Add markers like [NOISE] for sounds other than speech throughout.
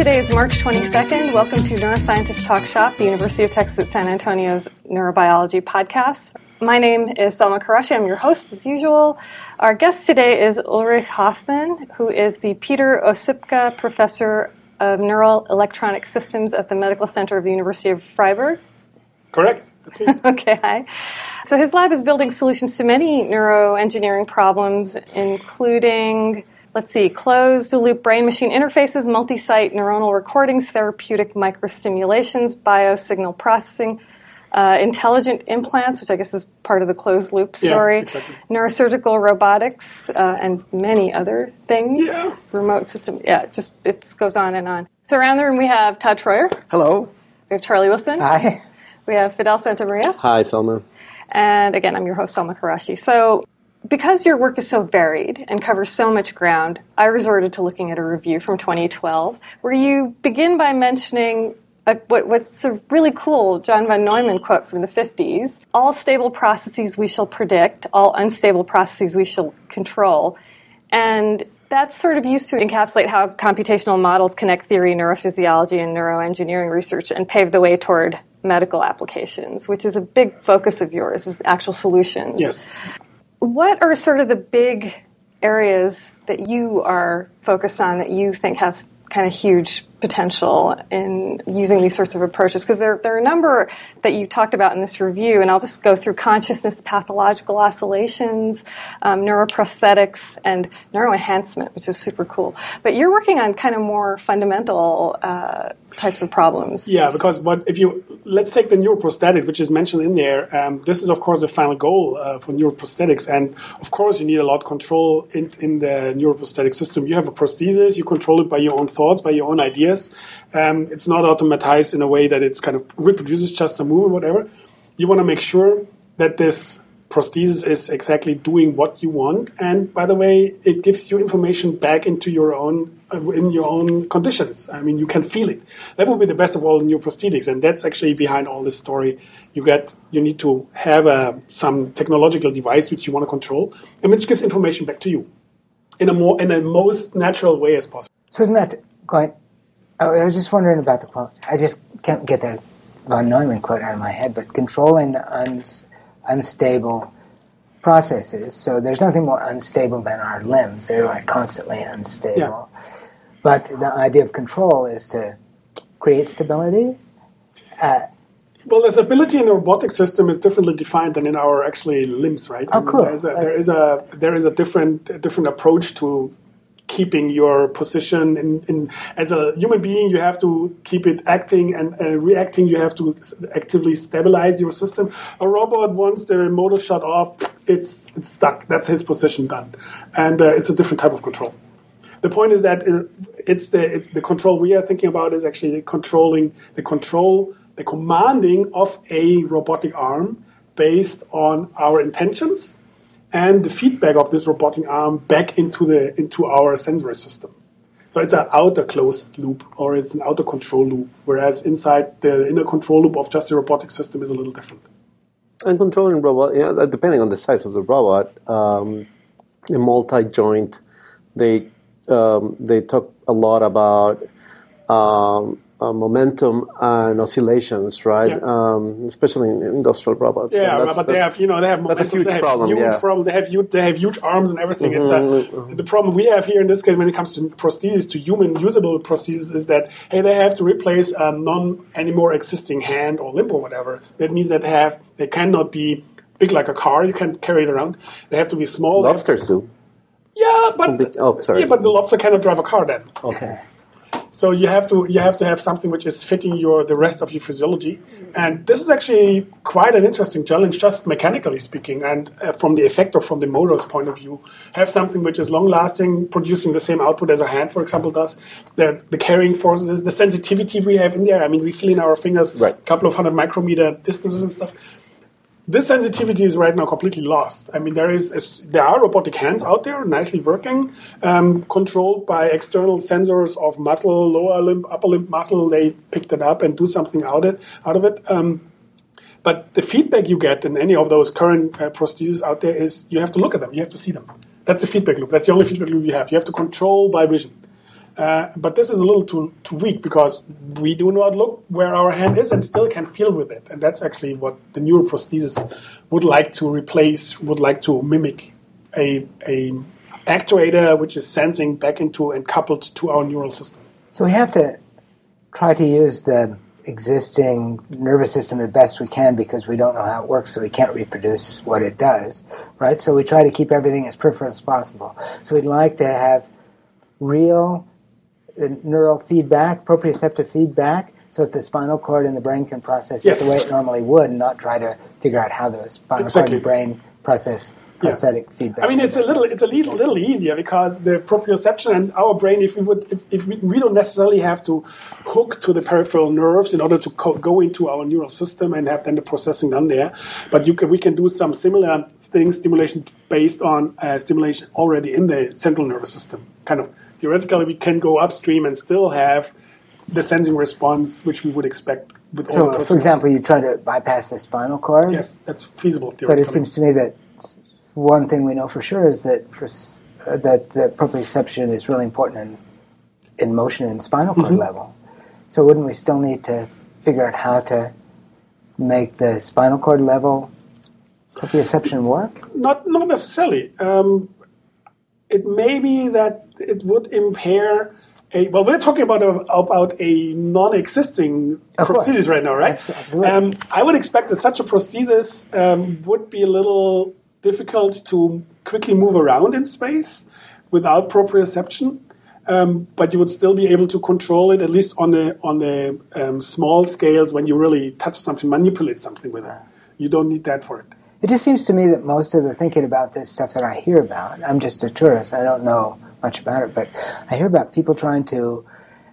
Today is March 22nd. Welcome to Neuroscientist Talk Shop, the University of Texas at San Antonio's neurobiology podcast. My name is Salma Quraishi. I'm your host as usual. Our guest today is Ulrich Hofmann, who is the Peter Osypka Professor of Neural Electronic Systems at the Medical Center of the University of Freiburg. Correct. [LAUGHS] okay, hi. So his lab is building solutions to many neuroengineering problems, including let's see, closed loop brain machine interfaces, multi site neuronal recordings, therapeutic microstimulations, biosignal processing, uh, intelligent implants, which I guess is part of the closed loop story, Yeah, exactly. neurosurgical robotics, uh, and many other things. Yeah. Remote system. Yeah, just it goes on and on. So around the room we have Todd Troyer, Hello. we have Charlie Wilson, Hi. we have Fidel Santamaria, Hi, Selma. and again, I'm your host, Salma Quraishi. So, because your work is so varied and covers so much ground, I resorted to looking at a review from 2012 where you begin by mentioning a, what, what's a really cool John von Neumann quote from the 50s All stable processes we shall predict, all unstable processes we shall control. And that's sort of used to encapsulate how computational models connect theory, neurophysiology, and neuroengineering research and pave the way toward medical applications, which is a big focus of yours, is actual solutions. Yes. What are sort of the big areas that you are focused on that you think have kind of huge potential in using these sorts of approaches? Because there, there are a number that you talked about in this review, and I'll just go through consciousness pathological oscillations, um, neuroprosthetics, and neuroenhancement, which is super cool. But you're working on kind of more fundamental uh, types of problems. Yeah, because what if you let's take the neuroprosthetic, which is mentioned in there. Um, this is of course the final goal uh, for neuroprosthetics, and of course you need a lot of control in, in the neuroprosthetic system. You have a prosthesis, you control it by your own thoughts, by your own ideas. Um, it's not automatized in a way that it's kind of reproduces just a move or whatever. You want to make sure that this prosthesis is exactly doing what you want, and by the way, it gives you information back into your own uh, in your own conditions. I mean, you can feel it. That would be the best of all new prosthetics, and that's actually behind all this story. You get you need to have uh, some technological device which you want to control, and which gives information back to you in a more in a most natural way as possible. So isn't that oh, I was just wondering about the quote. I just can't get the von Neumann quote out of my head. But controlling the uns, unstable processes. So there's nothing more unstable than our limbs. They're like constantly unstable. But the idea of control is to create stability. Uh, well, the stability in a robotic system is differently defined than in our actually limbs, right? Oh, cool. There's a, there is a there is a different a different approach to keeping your position. In, in as a human being, you have to keep it acting and uh, reacting. You have to actively stabilize your system. A robot, once the motor shut off, it's it's stuck. That's his position done, and uh, it's a different type of control. The point is that it's the it's the control we are thinking about is actually controlling the control, the commanding of a robotic arm based on our intentions and the feedback of this robotic arm back into the into our sensory system. So it's an outer closed loop or it's an outer control loop, whereas inside the inner control loop of just the robotic system is a little different. And controlling robot, depending on the size of the robot, um, a multi-joint, they um, they talk a lot about um, uh, momentum and oscillations, right? Yeah. Um, especially in industrial robots. Yeah, that's- but they have you know they have that's a huge they have problem, Huge yeah. problem. They have huge they have huge arms and everything. It's Mhm, a, the problem we have here in this case when it comes to prostheses to human usable prostheses is that hey they have to replace a non anymore existing hand or limb or whatever. That means that they have they cannot be big like a car. You can't carry it around. They have to be small. Lobsters do. yeah, but oh, sorry. yeah, but the lobster cannot drive a car then. Okay. So you have to you have to have something which is fitting your the rest of your physiology, and this is actually quite an interesting challenge, just mechanically speaking, and uh, from the effector from the motor's point of view, have something which is long lasting, producing the same output as a hand, for example, does. The the carrying forces, the sensitivity we have in there. I mean, we feel in our fingers Right. a couple of hundred micrometer distances and stuff this sensitivity is right now completely lost. I mean, there is, is there are robotic hands out there, nicely working, um, controlled by external sensors of muscle, lower limb, upper limb muscle. They pick that up and do something out it out of it. Um, but the feedback you get in any of those current uh, prostheses out there is you have to look at them, you have to see them. That's the feedback loop. That's the only feedback loop you have. You have to control by vision. Uh, but this is a little too, too weak because we do not look where our hand is and still can feel with it. And that's actually what the neuroprosthesis would like to replace, would like to mimic a, a actuator which is sensing back into and coupled to our neural system. So we have to try to use the existing nervous system the best we can because we don't know how it works, so we can't reproduce what it does, right? So we try to keep everything as peripheral as possible. So we'd like to have real neural feedback, proprioceptive feedback, so that the spinal cord and the brain can process Yes. it the way it normally would, and not try to figure out how the spinal Exactly. cord and brain process prosthetic feedback. I mean, it's a little, it's a little, little easier because the proprioception and our brain, if we would, if, if we, we don't necessarily have to hook to the peripheral nerves in order to co- go into our neural system and have then the processing done there, but you can, we can do some similar things, stimulation based on uh, stimulation already in the central nervous system. Kind of theoretically, we can go upstream and still have the sensing response which we would expect with so, for example, you try to bypass the spinal cord. Yes, that's feasible But it seems to me that one thing we know for sure is that uh, that the proprioception is really important in, in motion and spinal cord level. So wouldn't we still need to figure out how to make the spinal cord level proprioception work? Not not necessarily. Um, it may be that it would impair a. Well, we're talking about a, about a non-existing Of course. prosthesis right now, right? Absolutely. Um, I would expect that such a prosthesis um, would be a little difficult to quickly move around in space without proprioception. Um, but you would still be able to control it at least on the on the um, small scales when you really touch something, manipulate something with it. You don't need that for it. It just seems to me that most of the thinking about this stuff that I hear about, I'm just a tourist, I don't know much about it, but I hear about people trying to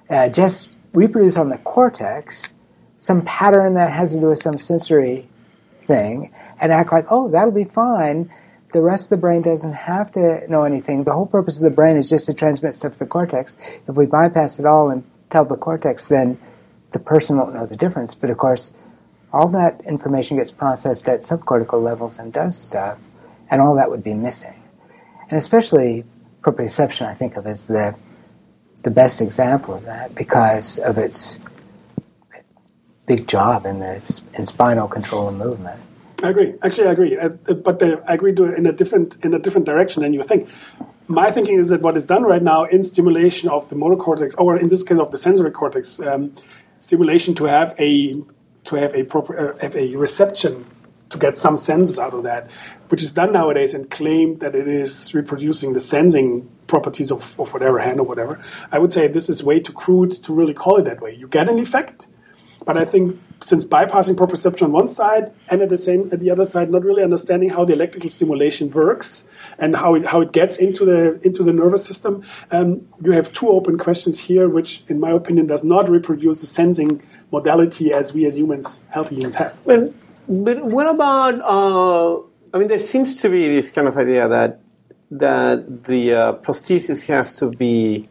uh, just reproduce on the cortex some pattern that has to do with some sensory thing and act like, oh, that'll be fine. The rest of the brain doesn't have to know anything. The whole purpose of the brain is just to transmit stuff to the cortex. If we bypass it all and tell the cortex, then the person won't know the difference. But of course, all that information gets processed at subcortical levels and does stuff, and all that would be missing. And especially proprioception, I think of as the the best example of that because of its big job in the in spinal control and movement. I agree. Actually, I agree. Uh, uh, but the, I agree to in a different in a different direction than you think. My thinking is that what is done right now in stimulation of the motor cortex, or in this case of the sensory cortex, um, stimulation to have a to have a proper uh, have a reception to get some senses out of that, which is done nowadays and claimed that it is reproducing the sensing properties of, of whatever hand or whatever. I would say this is way too crude to really call it that way. You get an effect, but I think since bypassing proprioception on one side and at the same at the other side, not really understanding how the electrical stimulation works and how it how it gets into the into the nervous system, um, you have two open questions here, which, in my opinion, does not reproduce the sensing modality as we as humans, healthy humans, have. But, but what about? Uh, I mean, there seems to be this kind of idea that that the uh, prosthesis has to be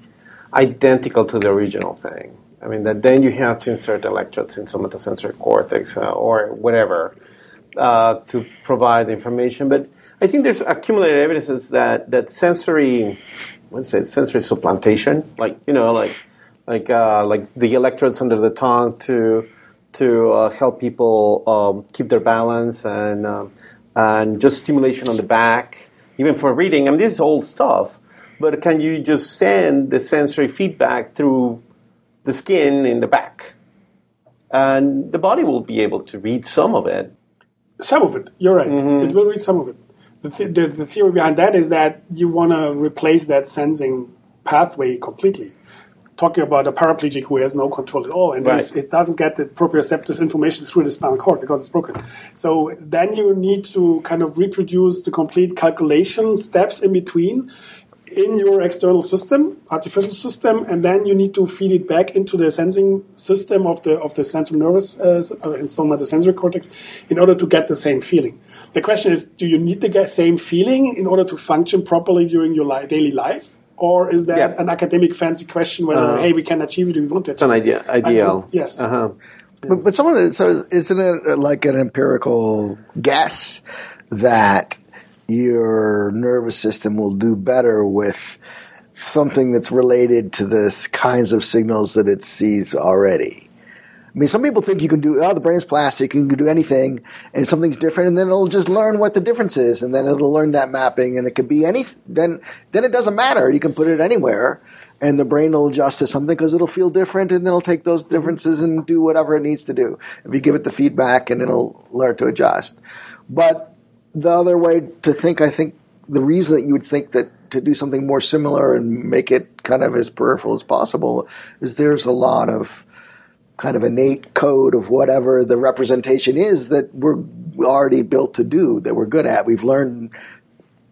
identical to the original thing. I mean, that then you have to insert electrodes in somatosensory cortex uh, or whatever uh, to provide information. But I think there's accumulated evidence that that sensory, what is it, sensory supplantation, like you know, like like uh, like the electrodes under the tongue to to uh, help people um, keep their balance and um, and just stimulation on the back, even for reading. I mean, this is old stuff, but can you just send the sensory feedback through the skin in the back, and the body will be able to read some of it. Some of it, you're right. It will read some of it. The, th- the, the theory behind that is that you want to replace that sensing pathway completely. Talking about a paraplegic who has no control at all, and Right. it doesn't get the proprioceptive information through the spinal cord because it's broken. So then you need to kind of reproduce the complete calculation steps in between in your external system, artificial system, and then you need to feed it back into the sensing system of the of the central nervous uh, uh, and some of the sensory cortex in order to get the same feeling. The question is, do you need the same feeling in order to function properly during your li- daily life? Or is that Yeah. an academic fancy question whether, Uh, hey, we can achieve it if we want it? It's an idea, ideal. yes. Uh-huh. But, but someone so isn't it like an empirical guess that your nervous system will do better with something that's related to this kinds of signals that it sees already. I mean, some people think you can do, oh, the brain's plastic, you can do anything, and something's different, and then it'll just learn what the difference is, and then it'll learn that mapping, and it could be any, then, then it doesn't matter. You can put it anywhere, and the brain will adjust to something because it'll feel different, and then it'll take those mm-hmm. differences and do whatever it needs to do. If you give it the feedback, and it'll learn to adjust. But the other way to think, I think, the reason that you would think that to do something more similar and make it kind of as peripheral as possible is there's a lot of kind of innate code of whatever the representation is that we're already built to do that we're good at we've learned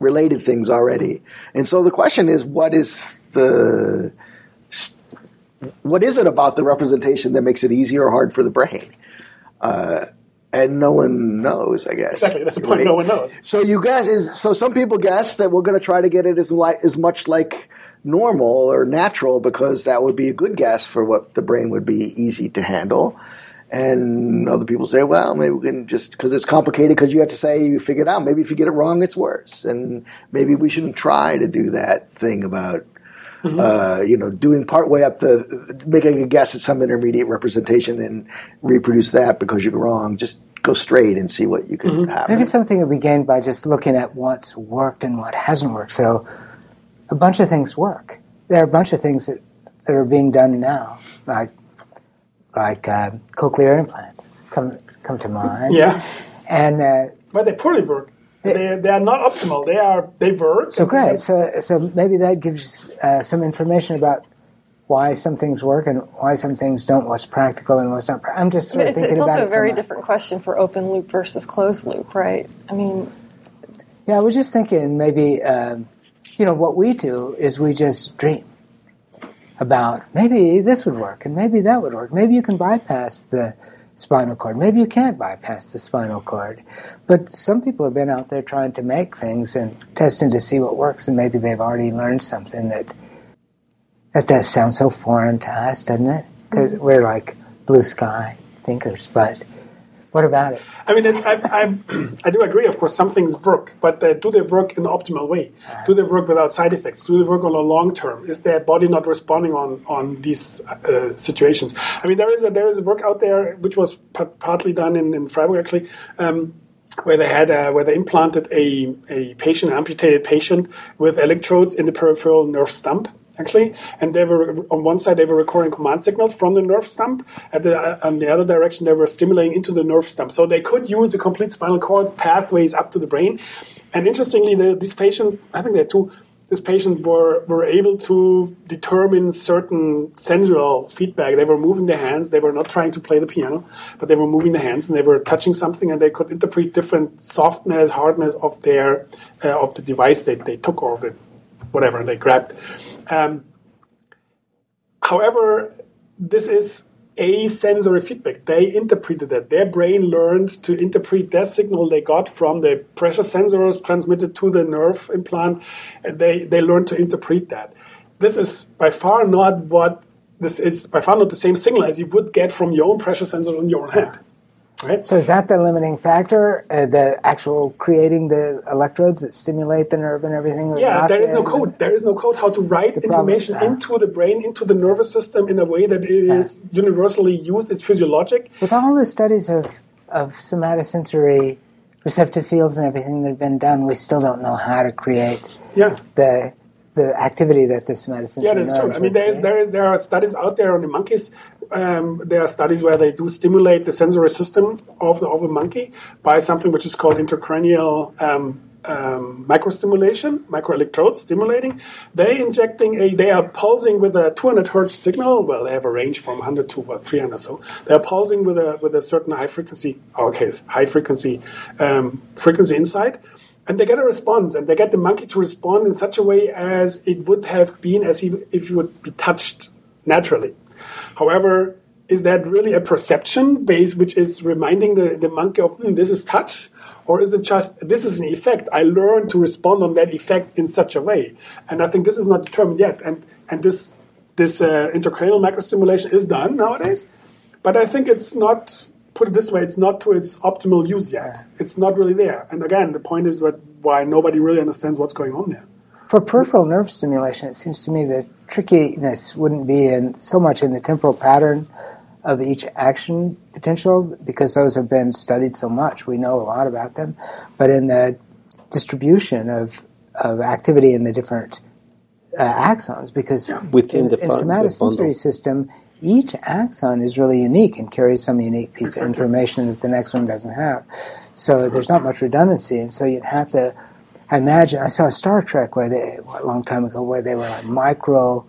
related things already and so the question is what is the what is it about the representation that makes it easy or hard for the brain uh, and no one knows. I guess exactly. That's the point. Right? No one knows. So you guess is so some people guess that we're going to try to get it as like as much like normal or natural because that would be a good guess for what the brain would be easy to handle. And other people say, well, maybe we can just because it's complicated because you have to say you figured out. Maybe if you get it wrong, it's worse, and maybe we shouldn't try to do that thing about Mm-hmm. Uh, you know, doing part way up the, making a guess at some intermediate representation and reproduce that because you're wrong. Just go straight and see what you can mm-hmm. have. Maybe something that we gain by just looking at what's worked and what hasn't worked. So, a bunch of things work. There are a bunch of things that, that are being done now, like like uh, cochlear implants come come to mind. Yeah, and uh, but they poorly work they, they are not optimal. They are they work. So great. So so maybe that gives uh, some information about why some things work and why some things don't. What's practical and what's not. I'm just sort I mean, of thinking it's, it's also a very different question for open loop versus closed loop, right? I mean, yeah, I was just thinking maybe um, you know what we do is we just dream about maybe this would work and maybe that would work. Maybe you can bypass the spinal cord. Maybe you can't bypass the spinal cord. But some people have been out there trying to make things and testing to see what works, and maybe they've already learned something that that does sound so foreign to us, doesn't it? Because mm-hmm. we're like blue sky thinkers, but what about it? I mean, I, I, [CLEARS THROAT] I, do agree. Of course, some things work, but uh, do they work in the optimal way? Uh-huh. Do they work without side effects? Do they work on a long term? Is their body not responding on on these uh, situations? I mean, there is a there is a work out there which was p- partly done in, in Freiburg actually. Um, where they had uh, where they implanted a, a patient, amputated patient, with electrodes in the peripheral nerve stump, actually, and they were on one side they were recording command signals from the nerve stump, and the, uh, on the other direction they were stimulating into the nerve stump. So they could use the complete spinal cord pathways up to the brain. And interestingly, the, this patient, I think there are two. This patient were were able to determine certain sensual feedback. They were moving their hands. They were not trying to play the piano, but they were moving their hands and they were touching something, and they could interpret different softness, hardness of their uh, of the device they, they took or the whatever they grabbed. Um, however, this is a sensory feedback. They interpreted that. Their brain learned to interpret that signal they got from the pressure sensors transmitted to the nerve implant, and they, they learned to interpret that. This is by far not what this is by far not the same signal as you would get from your own pressure sensor on your own hand. Right. So is that the limiting factor? Uh, the actual creating the electrodes that stimulate the nerve and everything? Yeah, there is no code. There is no code how to write information problem, into the brain, into the nervous system in a way that it is universally used. It's physiologic. With all the studies of of somatosensory receptive fields and everything that have been done, we still don't know how to create yeah. the the activity that this medicine. Yeah, that's true. I mean, there is there is there are studies out there on the monkeys. Um, there are studies where they do stimulate the sensory system of the of a monkey by something which is called intracranial. Um, um, microstimulation, microelectrodes stimulating. They injecting a, they are pulsing with a 200 hertz signal. Well, they have a range from 100 to about 300 so. They are pulsing with a with a certain high frequency, our case, high frequency um, frequency inside and they get a response and they get the monkey to respond in such a way as it would have been as if, you would be touched naturally. However is that really a perception base which is reminding the, the monkey of hmm, this is touch or is it just this is an effect. I learned to respond on that effect in such a way. And i think this is not determined yet and and this this uh, intracranial microstimulation is done nowadays but i think it's not put it this way, it's not to its optimal use yet. It's not really there. And again, the point is that why nobody really understands what's going on there. For peripheral nerve stimulation, it seems to me the trickiness wouldn't be in so much in the temporal pattern of each action potential because those have been studied so much. We know a lot about them, but in the distribution of of activity in the different uh, axons because Within in, the in fun- the somatosensory system, each axon is really unique and carries some unique piece of information that the next one doesn't have. So there's not much redundancy, and so you'd have to. I imagine I saw Star Trek where they a long time ago where they were like micro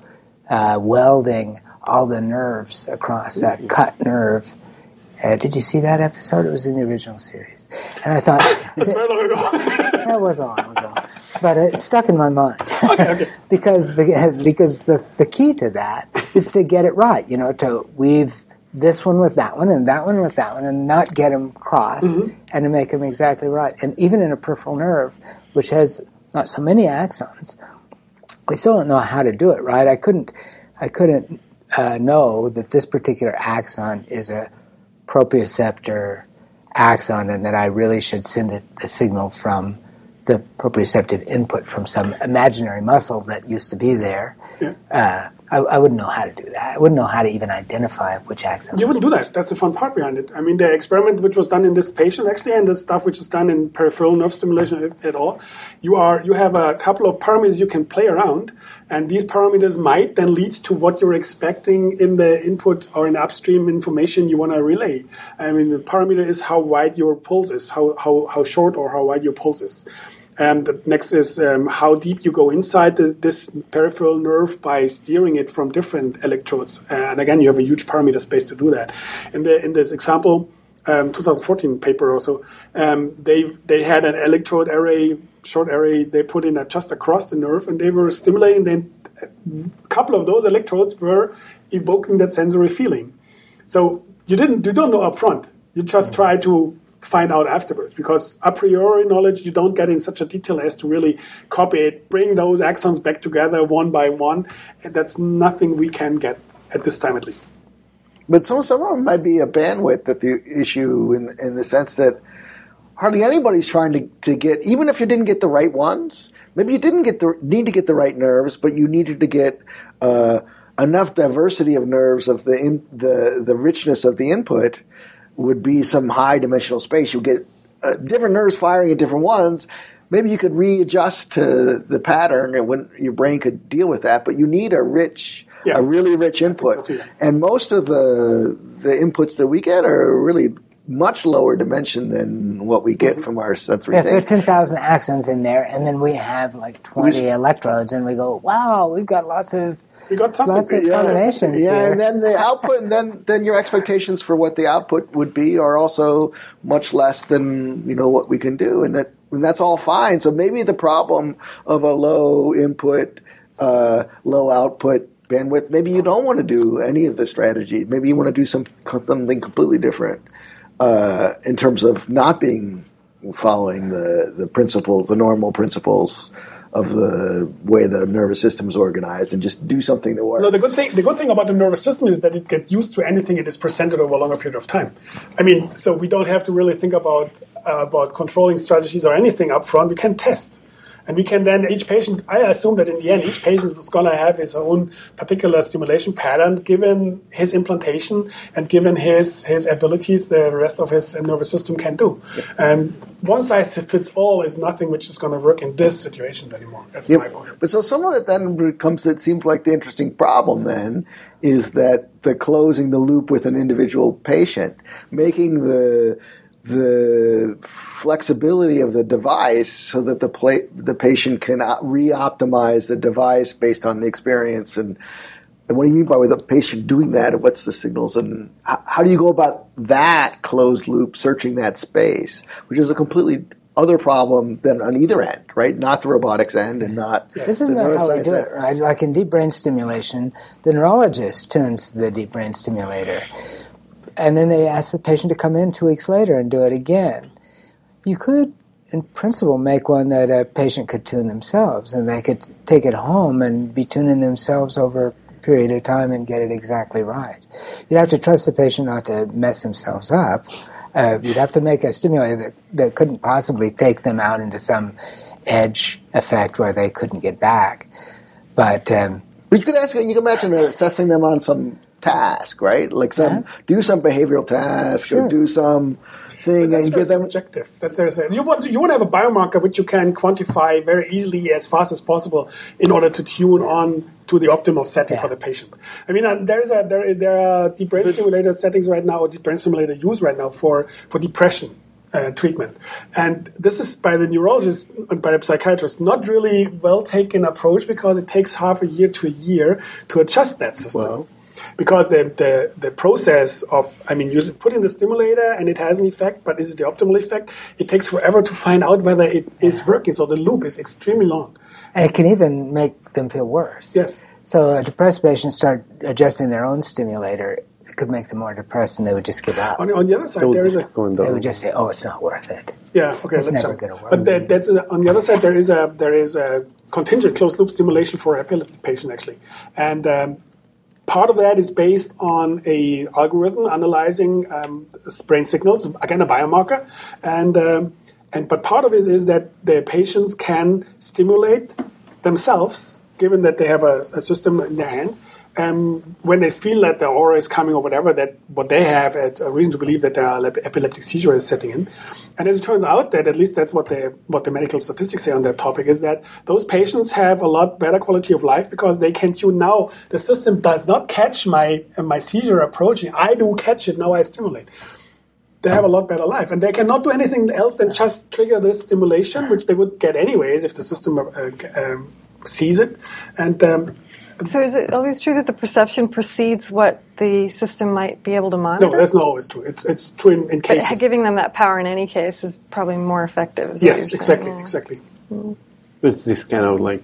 uh, welding all the nerves across that cut nerve. Uh, did you see that episode? It was in the original series, and I thought [LAUGHS] That's very long ago. [LAUGHS] that was a long ago, but it stuck in my mind okay. [LAUGHS] because the because the the key to that is to get it right. You know, to weave this one with that one and that one with that one, and not get them cross, and to make them exactly right. And even in a peripheral nerve, which has not so many axons, we still don't know how to do it right. I couldn't I couldn't uh, know that this particular axon is a proprioceptor axon and that I really should send it the signal from the proprioceptive input from some imaginary muscle that used to be there. Yeah. Uh, I, I wouldn't know how to do that. I wouldn't know how to even identify which axon. You wouldn't do that. That's the fun part behind it. I mean, the experiment which was done in this patient actually, and the stuff which is done in peripheral nerve stimulation at- at all, you are you have a couple of parameters you can play around, and these parameters might then lead to what you're expecting in the input or in upstream information you want to relay. I mean, the parameter is how wide your pulse is, how how, how short or how wide your pulse is. Um, the next is um, how deep you go inside the, this peripheral nerve by steering it from different electrodes. and again, you have a huge parameter space to do that. In the in this example, um, 2014 paper also, um, they they had an electrode array, short array. They put in a, just across the nerve, and they were stimulating. Then a couple of those electrodes were evoking that sensory feeling. So you didn't you don't know up front. You just try to find out afterwards because a priori knowledge you don't get in such a detail as to really copy it, bring those axons back together one by one, and that's nothing we can get at this time at least. But some some of them might be a bandwidth that the issue in in the sense that hardly anybody's trying to, to get even if you didn't get the right ones. Maybe you didn't get the need to get the right nerves, but you needed to get uh, enough diversity of nerves of the in, the the richness of the input would be some high dimensional space. You get uh, different nerves firing at different ones. Maybe you could readjust to the pattern, and when your brain could deal with that. But you need a rich, Yes. a really rich input. so yeah. And most of the the inputs that we get are really much lower dimension than what we get from our sensory Yeah, if there are 10,000 axons in there, and then we have like 20 electrodes, and we go, wow, we've got lots of We got something. lots of Yeah, combinations Yeah, here. and then the output, and then then your expectations for what the output would be are also much less than you know what we can do, and that and that's all fine. So maybe the problem of a low input, uh, low output bandwidth, maybe you don't want to do any of the strategy. Maybe you want to do some something completely different uh, in terms of not being following the the principles, the normal principles of the way the nervous system is organized, and just do something that works. No, the good thing the good thing about the nervous system is that it gets used to anything it is presented over a longer period of time. I mean, so we don't have to really think about uh, about controlling strategies or anything up front. We can test. And we can then each patient. I assume that in the end, each patient is going to have his own particular stimulation pattern, given his implantation and given his his abilities. The rest of his nervous system can do. And one size fits all is nothing which is going to work in this situations anymore. That's Yep. my point. But so some of it then becomes, it seems like the interesting problem then is that the closing the loop with an individual patient, making the the flexibility of the device so that the pla- the patient can uh, re-optimize the device based on the experience and and what do you mean by with the patient doing that? And what's the signals? And how, how do you go about that closed loop, searching that space, which is a completely other problem than on either end, right? Not the robotics end and not This is not how we do end. it, right? Like in deep brain stimulation, the neurologist tunes the deep brain stimulator. And then they ask the patient to come in two weeks later and do it again. You could, in principle, make one that a patient could tune themselves and they could take it home and be tuning themselves over a period of time and get it exactly right. You'd have to trust the patient not to mess themselves up. Uh, you'd have to make a stimulator that, that couldn't possibly take them out into some edge effect where they couldn't get back. But um, But you could ask, you can imagine assessing them on some task, right? Like some do some behavioral task Sure. or do some thing That's and very give them. subjective. That's very sad. You want to, you want to have a biomarker which you can quantify very easily as fast as possible in order to tune on to the optimal setting Yeah. for the patient. I mean, uh, there is a there there are deep brain stimulator settings right now, or deep brain stimulator use right now for for depression. Uh, treatment, and this is by the neurologist and by the psychiatrist not really well taken approach because it takes half a year to a year to adjust that system Wow. Because the, the, the process of, I mean, you put in the stimulator and it has an effect, but is it the optimal effect? It takes forever to find out whether it is working, so the loop is extremely long. and it can even make them feel worse. Yes. So a depressed patient start adjusting their own stimulator. It could make them more depressed, and they would just give up. On, on the other side, They would there is just a, They would just say, "Oh, it's not worth it." yeah, okay, It's let's never gonna work. But that, that's a, on the other side, there is a there is a contingent closed loop stimulation for epileptic patient actually, and um, part of that is based on a algorithm analyzing um, brain signals, again a biomarker, and um, and but part of it is that the patients can stimulate themselves, given that they have a, a system in their hand. Um, when they feel that the aura is coming or whatever, that what they have at a reason to believe that their epileptic seizure is setting in, and as it turns out, that at least that's what the what the medical statistics say on that topic is that those patients have a lot better quality of life because they can tune now. The system does not catch my uh, my seizure approaching. I do catch it now. I stimulate they have a lot better life. And they cannot do anything else than just trigger this stimulation, which they would get anyways if the system uh, um, sees it. And um, So is it always true that the perception precedes what the system might be able to monitor? no, that's not always true. It's it's true in, in But giving them that power in any case is probably more effective. Is yes, you're saying. exactly, Yeah. exactly. It's this kind of like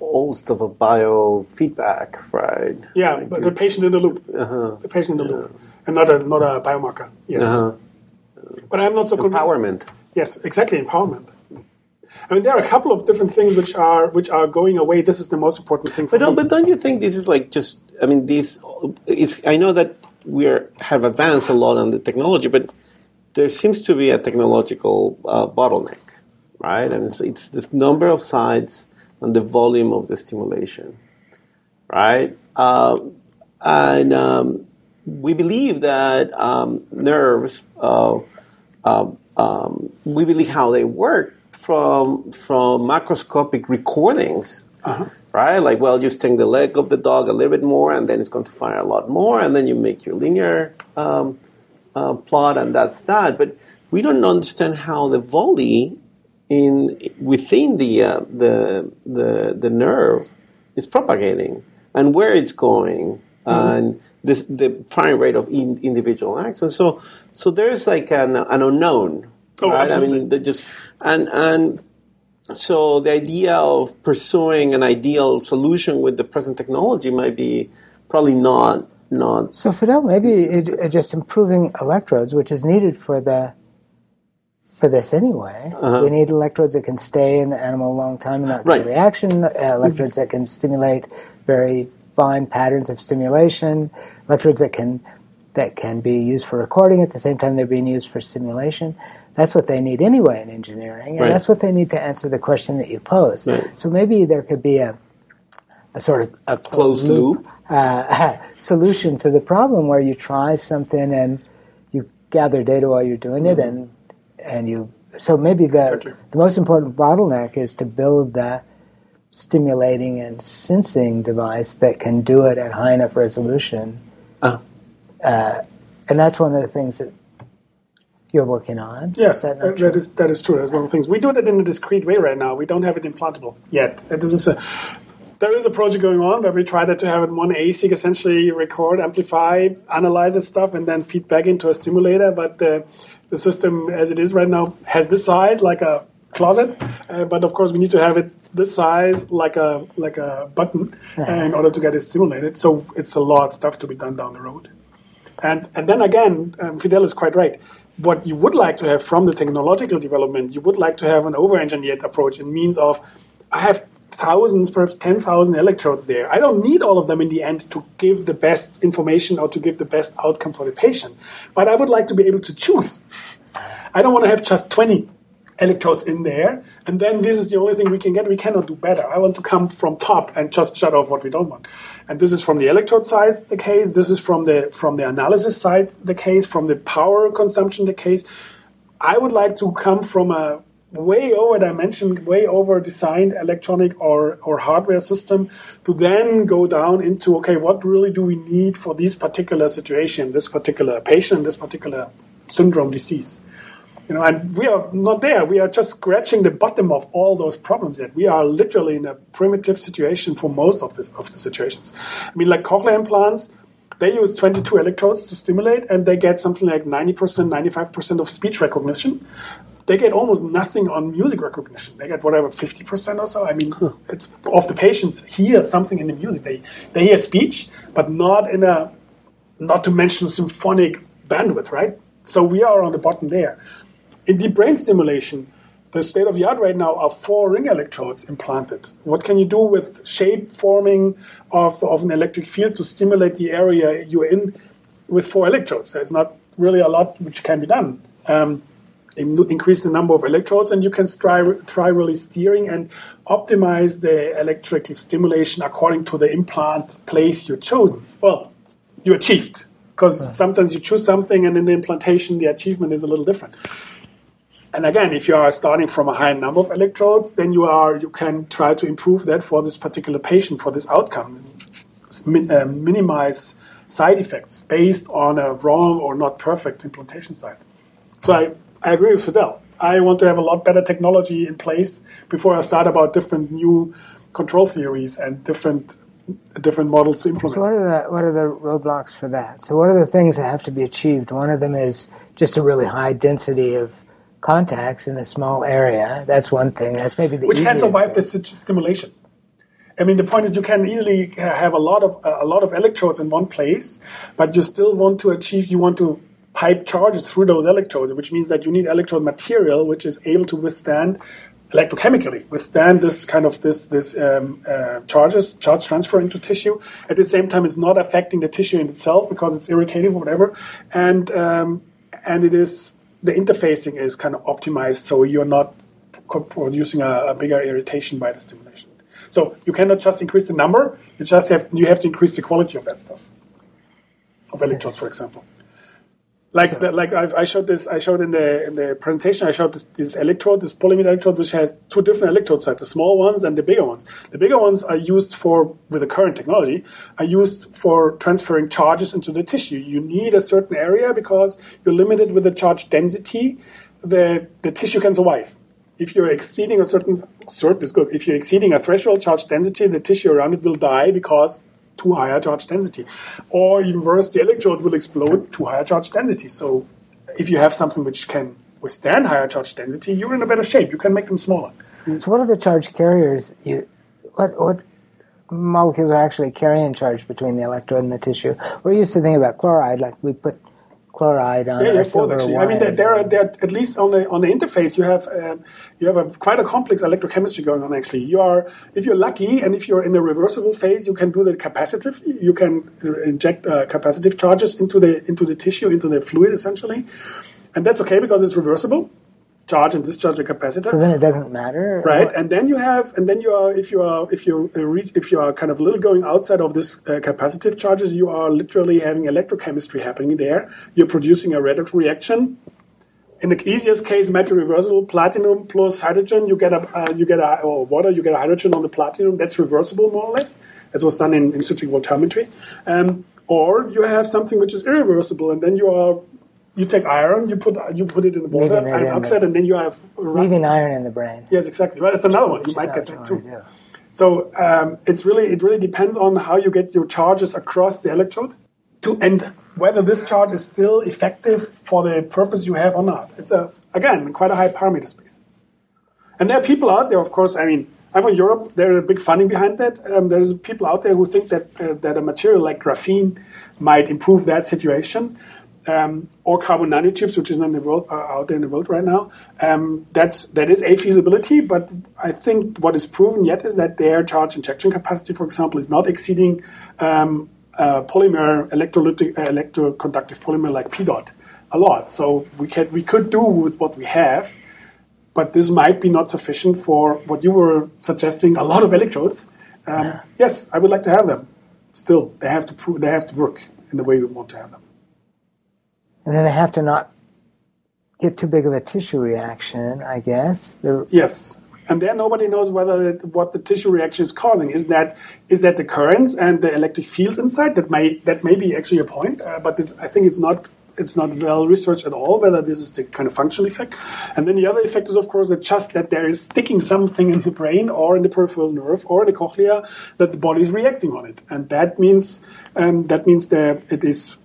old stuff of biofeedback, right? Yeah, Like but the patient in the loop, uh-huh. the patient in the loop, and not a not a biomarker. Yes, Uh-huh. but I'm not so convinced. empowerment. Yes, exactly, empowerment. I mean, there are a couple of different things which are which are going away. This is the most important thing. For But, don't- but don't you think this is like just? I mean, this. It's. I know that we are, have advanced a lot on the technology, but there seems to be a technological uh, bottleneck, right? And it's, it's the number of sites and the volume of the stimulation, right? Uh, and um, we believe that um, nerves. Uh, um, um, we believe how they work from from macroscopic recordings, right? Like, well, you sting the leg of the dog a little bit more, and then it's going to fire a lot more, and then you make your linear um, uh, plot, and that's that. But we don't understand how the volley in within the uh, the the the nerve is propagating and where it's going and this, the firing rate of in, individual and so so there's like an, an unknown Oh, right absolutely. i mean they just and and so the idea of pursuing an ideal solution with the present technology might be probably not not So Fidel, maybe it, it just improving electrodes, which is needed for the for this anyway. We need electrodes that can stay in the animal a long time and not get Right. a reaction. Uh, electrodes that can stimulate very fine patterns of stimulation. Electrodes that can that can be used for recording at the same time they're being used for simulation. That's what they need anyway in engineering, and Right. that's what they need to answer the question that you pose. Right. So maybe there could be a a sort of a closed loop uh, [LAUGHS] solution to the problem where you try something and you gather data while you're doing it and and you so maybe the the most important bottleneck is to build the stimulating and sensing device that can do it at high enough resolution Ah. uh, and that's one of the things that you're working on Yes, Is that that is that is true. That's one of the things we do that in a discrete way right now. We don't have it implantable yet. This is a there is a project going on where we try that to have it one ASIC essentially record, amplify, analyze its stuff, and then feed back into a stimulator. But the the system as it is right now has this size like a closet, uh, but of course we need to have it this size like a like a button uh, in order to get it stimulated. So it's a lot of stuff to be done down the road. And and then again, um, Fidel is quite right. What you would like to have from the technological development, you would like to have an over-engineered approach in means of, I have thousands, perhaps ten thousand electrodes there. I don't need all of them in the end to give the best information or to give the best outcome for the patient. But I would like to be able to choose. I don't want to have just twenty electrodes in there, and then this is the only thing we can get. We cannot do better. I want to come from top and just shut off what we don't want. And this is from the electrode side the case. This is from the from the analysis side the case. From the power consumption the case. I would like to come from a way over dimensioned, way over designed electronic or, or hardware system to then go down into okay, what really do we need for this particular situation, this particular patient, this particular syndrome disease? You know, and we are not there. We are just scratching the bottom of all those problems yet. We are literally in a primitive situation for most of this of the situations. I mean, like cochlear implants, they use 22 electrodes to stimulate, and they get something like 90%, 95% of speech recognition. They get almost nothing on music recognition. They get whatever 50% or so. I mean, huh. it's of the patients hear something in the music. They they hear speech, but not in a not to mention symphonic bandwidth, right? So we are on the bottom there. In deep brain stimulation, the state of the art right now are four ring electrodes implanted. What can you do with shape forming of, of an electric field to stimulate the area you're in with four electrodes? There's not really a lot which can be done. Um, increase the number of electrodes, and you can try, try really steering and optimize the electrical stimulation according to the implant place you've chosen. Well, you achieved because sometimes you choose something, and in the implantation, the achievement is a little different and again, if you are starting from a high number of electrodes, then you are you can try to improve that for this particular patient for this outcome, min, uh, minimize side effects based on a wrong or not perfect implantation site. So I, I agree with Fidel. I want to have a lot better technology in place before I start about different new control theories and different different models to implement. So what are the what are the roadblocks for that? So what are the things that have to be achieved? One of them is just a really high density of contacts in a small area. That's one thing. That's maybe the which can survive the stimulation. I mean, the point is you can easily have a lot of a lot of electrodes in one place, but you still want to achieve. You want to pipe charges through those electrodes, which means that you need electrode material which is able to withstand electrochemically withstand this kind of this this um, uh, charges charge transfer into tissue. At the same time, it's not affecting the tissue in itself because it's irritating or whatever, and um, and it is the interfacing is kind of optimized so you're not producing a, a, bigger irritation by the stimulation. So you cannot just increase the number; you just have you have to increase the quality of that stuff, of electrodes, for example. Like the, like I've, i showed this I showed in the in the presentation I showed this, this electrode this polyimide electrode which has two different electrode sites the small ones and the bigger ones. The bigger ones are used for with the current technology are used for transferring charges into the tissue. You need a certain area because you're limited with the charge density the the tissue can survive. If you're exceeding a certain certain is good if you're exceeding a threshold charge density the tissue around it will die because to higher charge density. Or even worse, the electrode will explode to higher charge density. So if you have something which can withstand higher charge density, you're in a better shape. You can make them smaller. So what are the charge carriers? You what what molecules are actually carrying charge between the electrode and the tissue? We're used to thinking about chloride, like we put chloride on yeah, yeah, both actually. I mean, there, are, there at least on the on the interface you have um, you have a quite a complex electrochemistry going on. Actually, you are if you're lucky and if you're in the reversible phase, you can do the capacitive. You can inject uh, capacitive charges into the into the tissue, into the fluid, essentially, and that's okay because it's reversible charge and discharge a capacitor. So then it doesn't matter, right? And then you have, and then you are, if you are, if you reach, if you are kind of a little going outside of this uh, capacitive charges, you are literally having electrochemistry happening there. You're producing a redox reaction. In the easiest case, metal reversible platinum plus hydrogen, you get a, uh, you get a, or water, you get a hydrogen on the platinum. That's reversible more or less. That was done in, in voltammetry. Um, or you have something which is irreversible, and then you are you take iron, you put you put it in the water, iron oxide, and then you have rust. leaving iron in the brain. Yes, exactly. Well, that's another one. You might get that too. So um, it's really it really depends on how you get your charges across the electrode, to and whether this charge is still effective for the purpose you have or not. It's a again quite a high parameter space. And there are people out there, of course. I mean, I'm from Europe. There's a big funding behind that. Um, there's people out there who think that uh, that a material like graphene might improve that situation um, or carbon nanotubes, which is in the world, uh, out there in the world right now. Um, that's that is a feasibility, but I think what is proven yet is that their charge injection capacity, for example, is not exceeding um, uh, polymer electrolytic uh, electroconductive polymer like PEDOT a lot. So we can we could do with what we have, but this might be not sufficient for what you were suggesting. A lot of electrodes. Um, yes, I would like to have them. Still, they have to prove, they have to work in the way we want to have them. And then they have to not get too big of a tissue reaction, I guess. Yes, and then nobody knows whether what the tissue reaction is causing. Is that is that the currents and the electric fields inside? That may that may be actually a point, uh, but it, I think it's not it's not well researched at all whether this is the kind of functional effect. And then the other effect is of course that just that there is sticking something in the brain or in the peripheral nerve or in the cochlea that the body is reacting on it, and that means um, that means that it is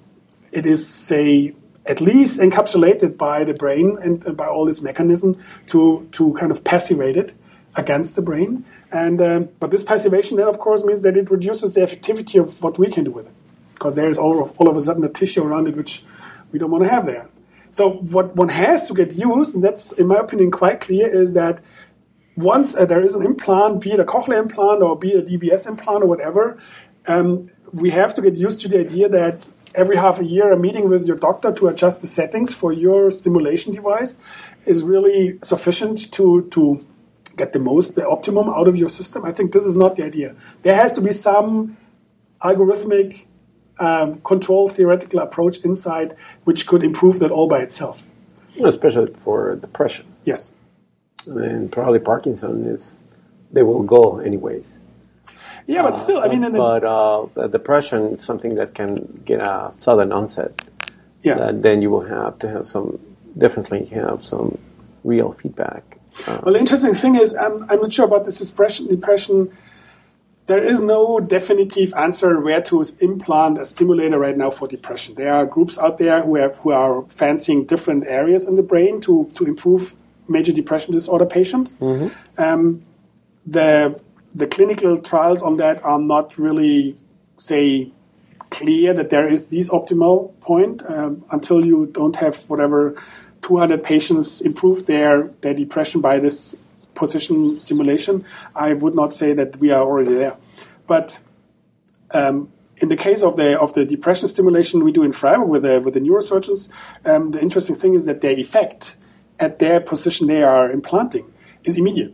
it is say at least encapsulated by the brain and, and by all this mechanism to to kind of passivate it against the brain. And um, but this passivation then of course means that it reduces the effectivity of what we can do with it because there is all of, all of a sudden a tissue around it which we don't want to have there. So what one has to get used, and that's in my opinion quite clear, is that once uh, there is an implant, be it a cochlear implant or be it a DBS implant or whatever, um, we have to get used to the idea that every half a year a meeting with your doctor to adjust the settings for your stimulation device is really sufficient to to get the most, the optimum out of your system. I think this is not the idea. There has to be some algorithmic um, control theoretical approach inside which could improve that all by itself. especially for depression. Yes. And probably Parkinson is, they will go anyways. Yeah, but still, I mean, in the, but uh, the depression is something that can get a sudden onset. yeah. That then you will have to have some, definitely have some real feedback. Uh, Well, the interesting thing is, I'm, I'm not sure about this depression. Depression. There is no definitive answer where to implant a stimulator right now for depression. There are groups out there who have who are fancying different areas in the brain to to improve major depression disorder patients. Um, the the clinical trials on that are not really say clear that there is this optimal point um, until you don't have whatever 200 patients improve their, their depression by this position stimulation. I would not say that we are already there. But um, in the case of the of the depression stimulation we do in Freiburg with the with the neurosurgeons, um, the interesting thing is that their effect at their position they are implanting is immediate,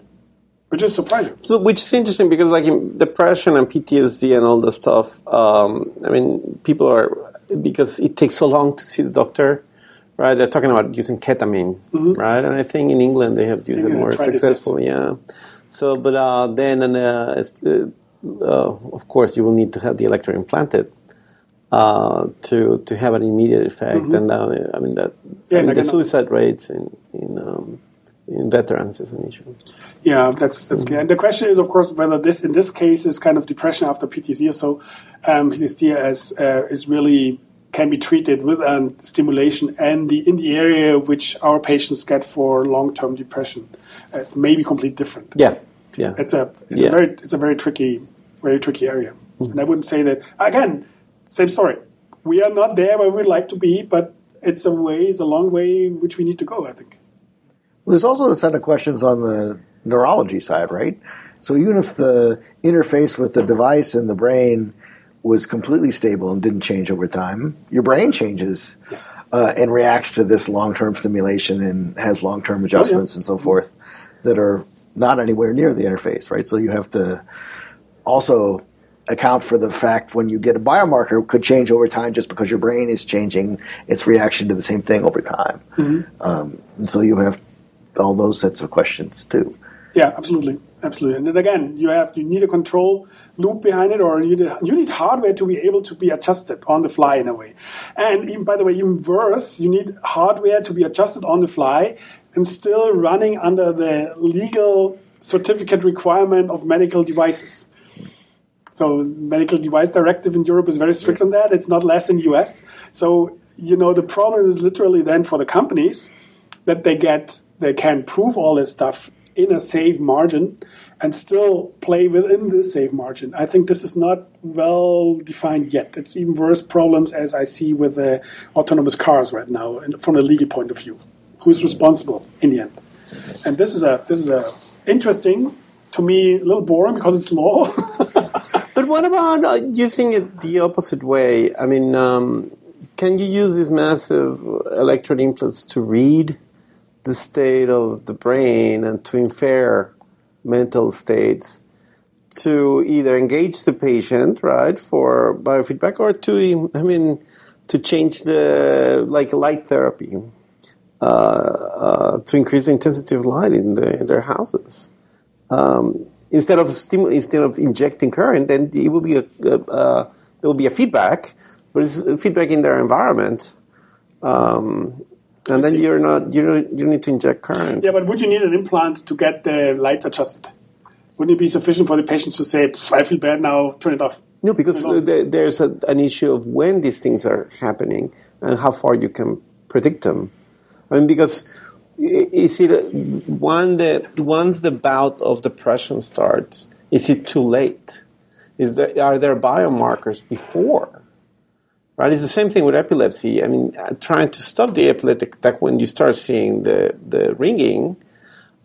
which is surprising. So, which is interesting because, like, in depression and PTSD and all the stuff. Um, I mean, people are because it takes so long to see the doctor, right? They're talking about using ketamine, right? And I think in England they have used it more successfully. Yeah. So, but uh, then, and uh, it's, uh, uh, of course, you will need to have the electrode implanted. Uh, to to have an immediate effect, and uh, I mean that Mm-hmm. Yeah, I mean, the suicide rates in in um, in veterans is an issue. Yeah, that's that's clear. And the question is, of course, whether this in this case is kind of depression after PTSD so. Um, PTSD as uh, is really can be treated with um, stimulation and the in the area which our patients get for long term depression, uh, may be completely different. Yeah, yeah. It's a it's Yeah. a very it's a very tricky very tricky area. And I wouldn't say that again. Same story. We are not there where we'd like to be, but it's a way, it's a long way which we need to go. I think. There's also a set of questions on the neurology side, right? So even if the interface with the device and the brain was completely stable and didn't change over time, your brain changes Yes. uh, and reacts to this long-term stimulation and has long-term adjustments and so forth that are not anywhere near the interface, right? So you have to also account for the fact when you get a biomarker could change over time just because your brain is changing its reaction to the same thing over time. Um, and so you have all those sets of questions too. Yeah, absolutely, absolutely. And then again, you have you need a control loop behind it, or you need, you need hardware to be able to be adjusted on the fly in a way. And even by the way, even worse, you need hardware to be adjusted on the fly and still running under the legal certificate requirement of medical devices. So medical device directive in Europe is very strict on that. It's not less in the US. So you know the problem is literally then for the companies that they get they can prove all this stuff in a safe margin and still play within this safe margin. I think this is not well defined yet. It's even worse problems as I see with the autonomous cars right now from a legal point of view. Who's responsible in the end? And this is a this is a interesting to me a little boring because it's law. [LAUGHS] But what about uh, using it the opposite way? I mean, um, can you use these massive electrode implants to read the state of the brain and to infer mental states to either engage the patient, right, for biofeedback, or to, I mean, to change the like light therapy, uh, uh, to increase the intensity of light in, the, in their houses. Um, instead of stimu- instead of injecting current, then it will be a, there will be a feedback, but it's feedback in their environment. Um, and then you're not you don't you need to inject current. Yeah, but would you need an implant to get the lights adjusted? Wouldn't it be sufficient for the patient to say, "I feel bad now, turn it off"? No, because there, there's a, an issue of when these things are happening and how far you can predict them. I mean, because is it one the once the bout of depression starts, is it too late? Is there are there biomarkers before? Right, it's the same thing with epilepsy. I mean, uh, trying to stop the epileptic attack when you start seeing the the ringing.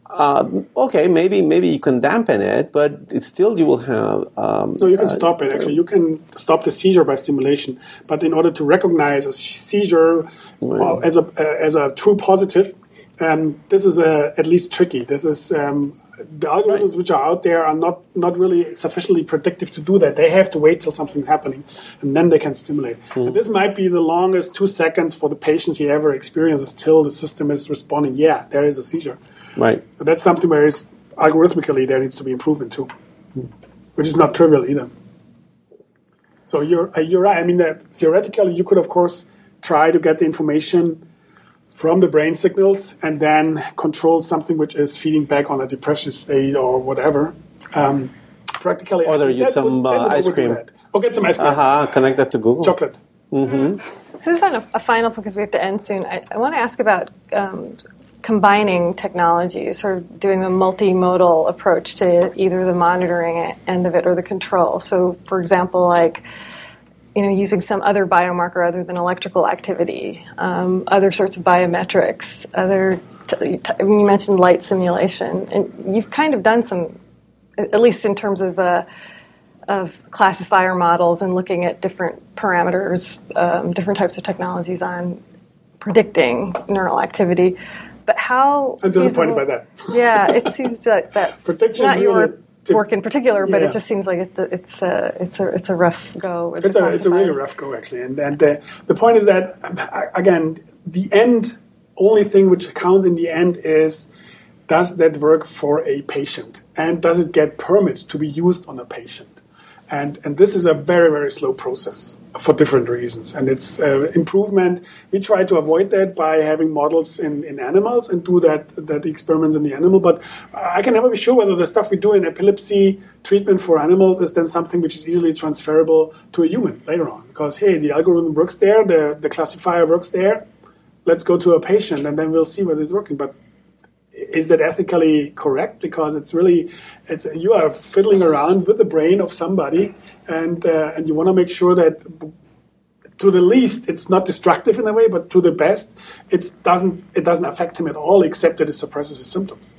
Um, okay, maybe maybe you can dampen it, but it's still you will have. Um, No, you can uh, stop it. Actually, you can stop the seizure by stimulation. But in order to recognize a seizure uh, as a uh, as a true positive, um, this is uh, at least tricky. This is um, the algorithms which are out there are not not really sufficiently predictive to do that. They have to wait till something's happening, and then they can stimulate. And this might be the longest two seconds for the patient he ever experiences till the system is responding. Yeah, there is a seizure. Right. But that's something where it's algorithmically there needs to be improvement too, which is not trivial either. So you're uh, you're right. I mean, uh, theoretically, you could of course try to get the information from the brain signals and then control something which is feeding back on a depression state or whatever. Um, practically, Or there that use some, would- uh, ice cream. bad. Or get some ice cream, Uh-huh. Connect that to Google. chocolate. So just on a, a final, because we have to end soon, I, I want to ask about um, combining technologies, sort of doing a multimodal approach to either the monitoring end of it or the control. So, for example, like you know, using some other biomarker other than electrical activity, um, other sorts of biometrics, other. T- t- you mentioned light simulation, and you've kind of done some, at least in terms of. Uh, of classifier models and looking at different parameters, um, different types of technologies on predicting neural activity. But how? I'm disappointed by that. Yeah, it seems that that's [LAUGHS] Prediction's not your work in particular, but Yeah. it just seems like it's a, it's a it's a it's a rough go. It's a it's a really rough go actually, and and uh, the point is that again, the end only thing which counts in the end is does that work for a patient, and does it get permit to be used on a patient, and and this is a very very slow process for different reasons, and it's uh, improvement. We try to avoid that by having models in, in animals and do that that experiments in the animal, but I can never be sure whether the stuff we do in epilepsy treatment for animals is then something which is easily transferable to a human later on. Because hey, the algorithm works there, the, the classifier works there. Let's go to a patient and then we'll see whether it's working. But is that ethically correct? Because it's really, it's you are fiddling around with the brain of somebody, and uh, and you want to make sure that to the least it's not destructive in a way, but to the best it doesn't it doesn't affect him at all, except that it suppresses his symptoms.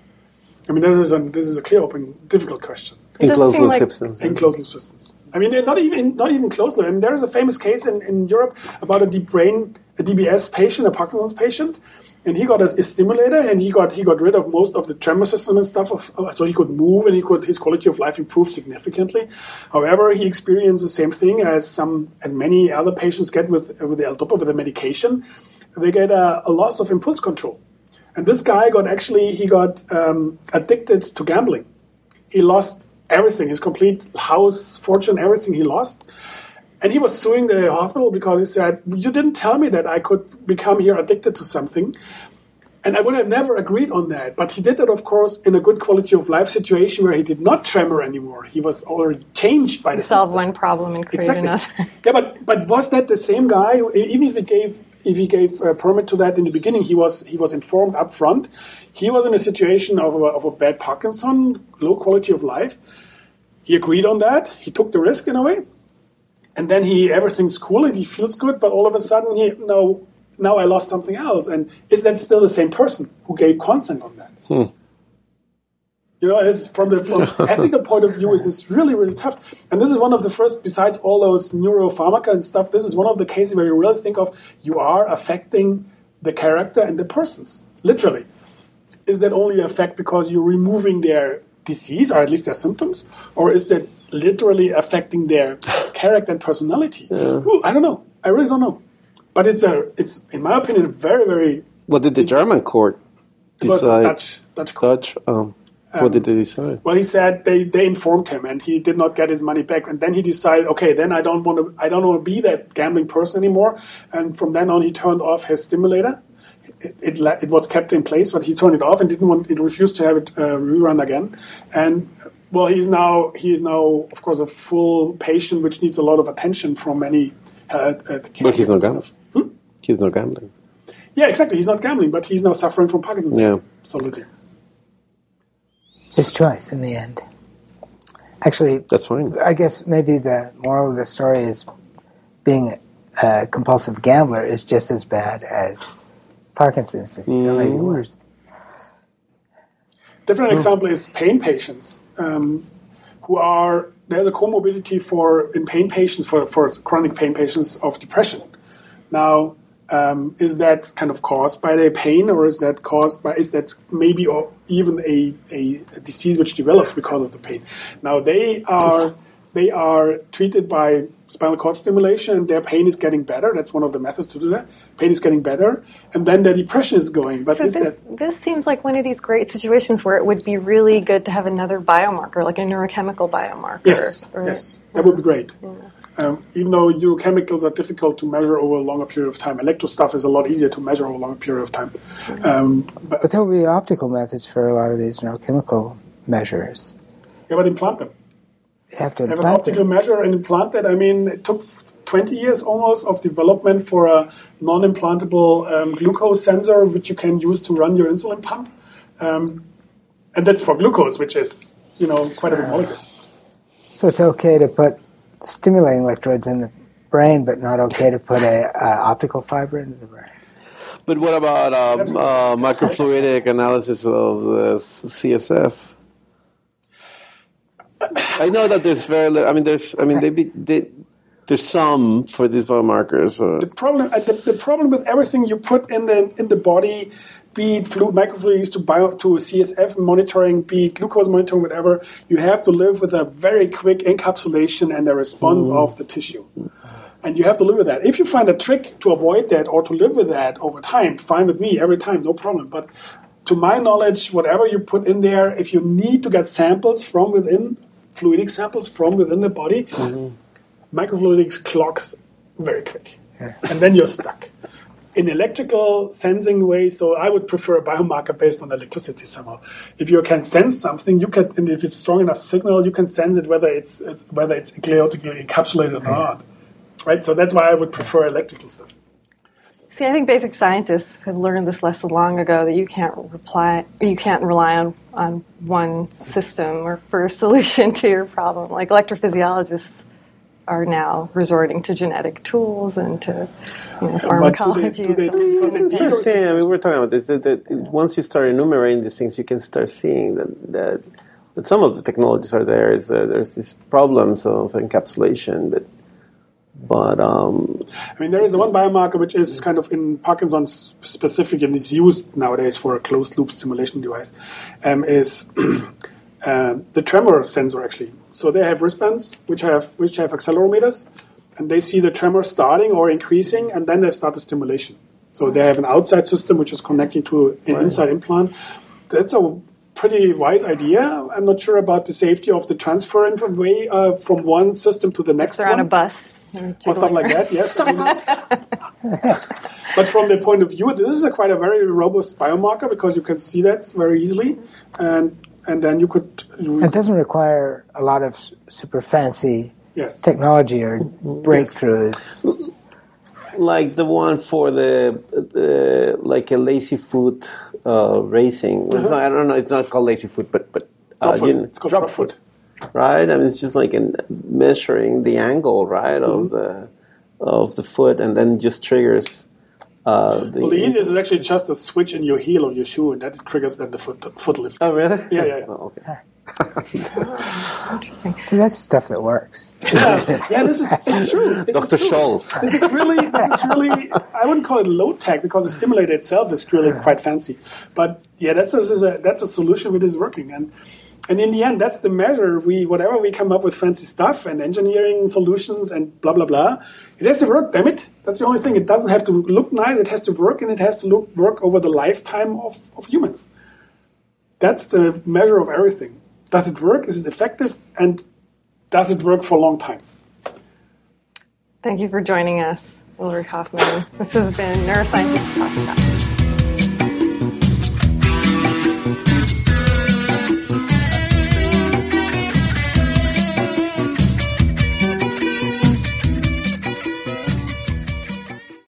I mean, this is a this is a clear, open, difficult question In doesn't closed loop like- systems. in closed loop systems. I mean, not even not even closed loop. I mean, there is a famous case in, in Europe about a deep brain, a DBS patient, a Parkinson's patient, and he got a, a stimulator, and he got he got rid of most of the tremor system and stuff, of, so he could move and he could his quality of life improved significantly. However, he experienced the same thing as some as many other patients get with with the L-Dopa with the medication. They get a, a loss of impulse control, and this guy got actually he got um, addicted to gambling he lost everything his complete house fortune everything he lost and he was suing the hospital because he said you didn't tell me that i could become here addicted to something and i would have never agreed on that but he did that of course in a good quality of life situation where he did not tremor anymore he was already changed by the system. To solve system. one problem and create Exactly. another. [LAUGHS] yeah, but but was that the same guy? who- Even if he gave if he gave a permit to that in the beginning, he was he was informed up front. He was in a situation of a, of a bad Parkinson, low quality of life. He agreed on that. He took the risk in a way, and then he everything's cool and he feels good. But all of a sudden, he no now I lost something else. And is that still the same person who gave consent on that? Hmm. You know, it's from the from [LAUGHS] ethical point of view, is it's really really tough. And this is one of the first, besides all those neuropharmaca and stuff, this is one of the cases where you really think of you are affecting the character and the persons, literally. is that only effect because you're removing their disease or at least their symptoms, or is that literally affecting their [LAUGHS] character and personality? Ooh, I don't know. I really don't know. But it's a, it's in my opinion, very, very What did the German court decide? Dutch, Dutch. court. Dutch, um, what did they decide? Well, he said they, they informed him, and he did not get his money back. And then he decided, okay, then I don't want to I don't want to be that gambling person anymore. And from then on, he turned off his stimulator. It, it, it was kept in place, but he turned it off and didn't want it refused to have it uh, rerun again. And well, he's now he is now, of course, a full patient, which needs a lot of attention from many. Uh, uh, But he's not caregivers. gambling. He's not gambling. Yeah, exactly. He's not gambling, but he's now suffering from Parkinson's. Yeah. absolutely. His choice in the end. Actually, That's fine. I guess maybe the moral of the story is being a compulsive gambler is just as bad as Parkinson's disease, or maybe worse. Different example is pain patients um, who are there's a comorbidity for in pain patients for, for chronic pain patients of depression. Now, um, is that kind of caused by their pain, or is that caused by is that maybe or even a, a, a disease which develops because of the pain? Now they are they are treated by spinal cord stimulation, and their pain is getting better. That's one of the methods to do that. Pain is getting better, and then their depression is going. But So is this that this seems like one of these great situations where it would be really good to have another biomarker, like a neurochemical biomarker. Yes, or- yes, that would be great. Um, even though neurochemicals are difficult to measure over a longer period of time, electro stuff is a lot easier to measure over a longer period of time. Um, but, But there will be optical methods for a lot of these neurochemical measures. yeah, but implant them. You have to Have an optical them. measure and implant that. I mean, it took 20 years almost of development for a non-implantable um, glucose sensor, which you can use to run your insulin pump, um, and that's for glucose, which is you know quite a big molecule. So it's okay to put stimulating electrodes in the brain, but not okay to put a, uh optical fiber into the brain. But what about um, uh, microfluidic analysis of the CSF? I know that there's very little. I mean, there's. I mean, they be, they, there's some for these biomarkers. The Uh, problem, uh, the, the problem with everything you put in the in the body, be it fluid, microfluidics to bio to CSF monitoring, be it glucose monitoring, whatever, you have to live with a very quick encapsulation and the response of the tissue. And you have to live with that. If you find a trick to avoid that or to live with that over time, fine with me every time, no problem. But to my knowledge, whatever you put in there, if you need to get samples from within, fluidic samples from within the body, mm-hmm. microfluidics clocks very quick. And then you're stuck. In electrical sensing way, so I would prefer a biomarker based on electricity somehow. If you can sense something, you can, and if it's strong enough signal, you can sense it whether it's, it's whether it's gliotically encapsulated or not. Right, so that's why I would prefer electrical stuff. See, I think basic scientists have learned this lesson long ago that you can't reply, you can't rely on, on one system or for a [LAUGHS] solution to your problem. Like electrophysiologists are now resorting to genetic tools and to you know, But do they, pharmacology. do they, so- do they it's do. I mean, we're talking about this. That, that once you start enumerating these things, you can start seeing that that, that some of the technologies are there. Is that there's these problems of encapsulation, but but um, I mean, there is one biomarker which is kind of in Parkinson's specific and it's used nowadays for a closed loop stimulation device, um, is [CLEARS THROAT] uh, the tremor sensor actually. So they have wristbands which have which have accelerometers, and they see the tremor starting or increasing, and then they start the stimulation. So they have an outside system which is connecting to an inside implant. That's a pretty wise idea. I'm not sure about the safety of the transfer in from way uh, from one system to the next They're one on a bus. And or stuff like that. Yes. I mean, [LAUGHS] but from the point of view, this is a quite a very robust biomarker because you can see that very easily, and and then you could It doesn't require a lot of super fancy yes. technology or breakthroughs. like the one for the, the like a lazy foot uh, racing. It's not, I don't know. It's not called lazy foot, but but uh, Drop foot. you know, It's called drop foot. Right? I mean, it's just like in measuring the angle, right, of the of the foot, and then just triggers. Uh, the, Well, the easiest is actually just a switch in your heel of your shoe, and that triggers then the foot foot lift. Oh, really? Yeah, yeah, yeah. [LAUGHS] Oh, okay. [LAUGHS] Interesting. So that's stuff that works. yeah, yeah, this is it's true. This Dr. is true. Scholl's. This is really, this is really. I wouldn't call it low tech because the stimulator itself is really quite fancy. But yeah, that's a, is a that's a solution that is working, and and in the end, that's the measure. We whatever we come up with fancy stuff and engineering solutions and blah blah blah. It has to work. Damn it! That's the only thing. It doesn't have to look nice. It has to work, and it has to look work over the lifetime of, of humans. That's the measure of everything. Does it work? Is it effective? And does it work for a long time? Thank you for joining us, Ulrich Hofmann. This has been Neuroscience Talk Shop.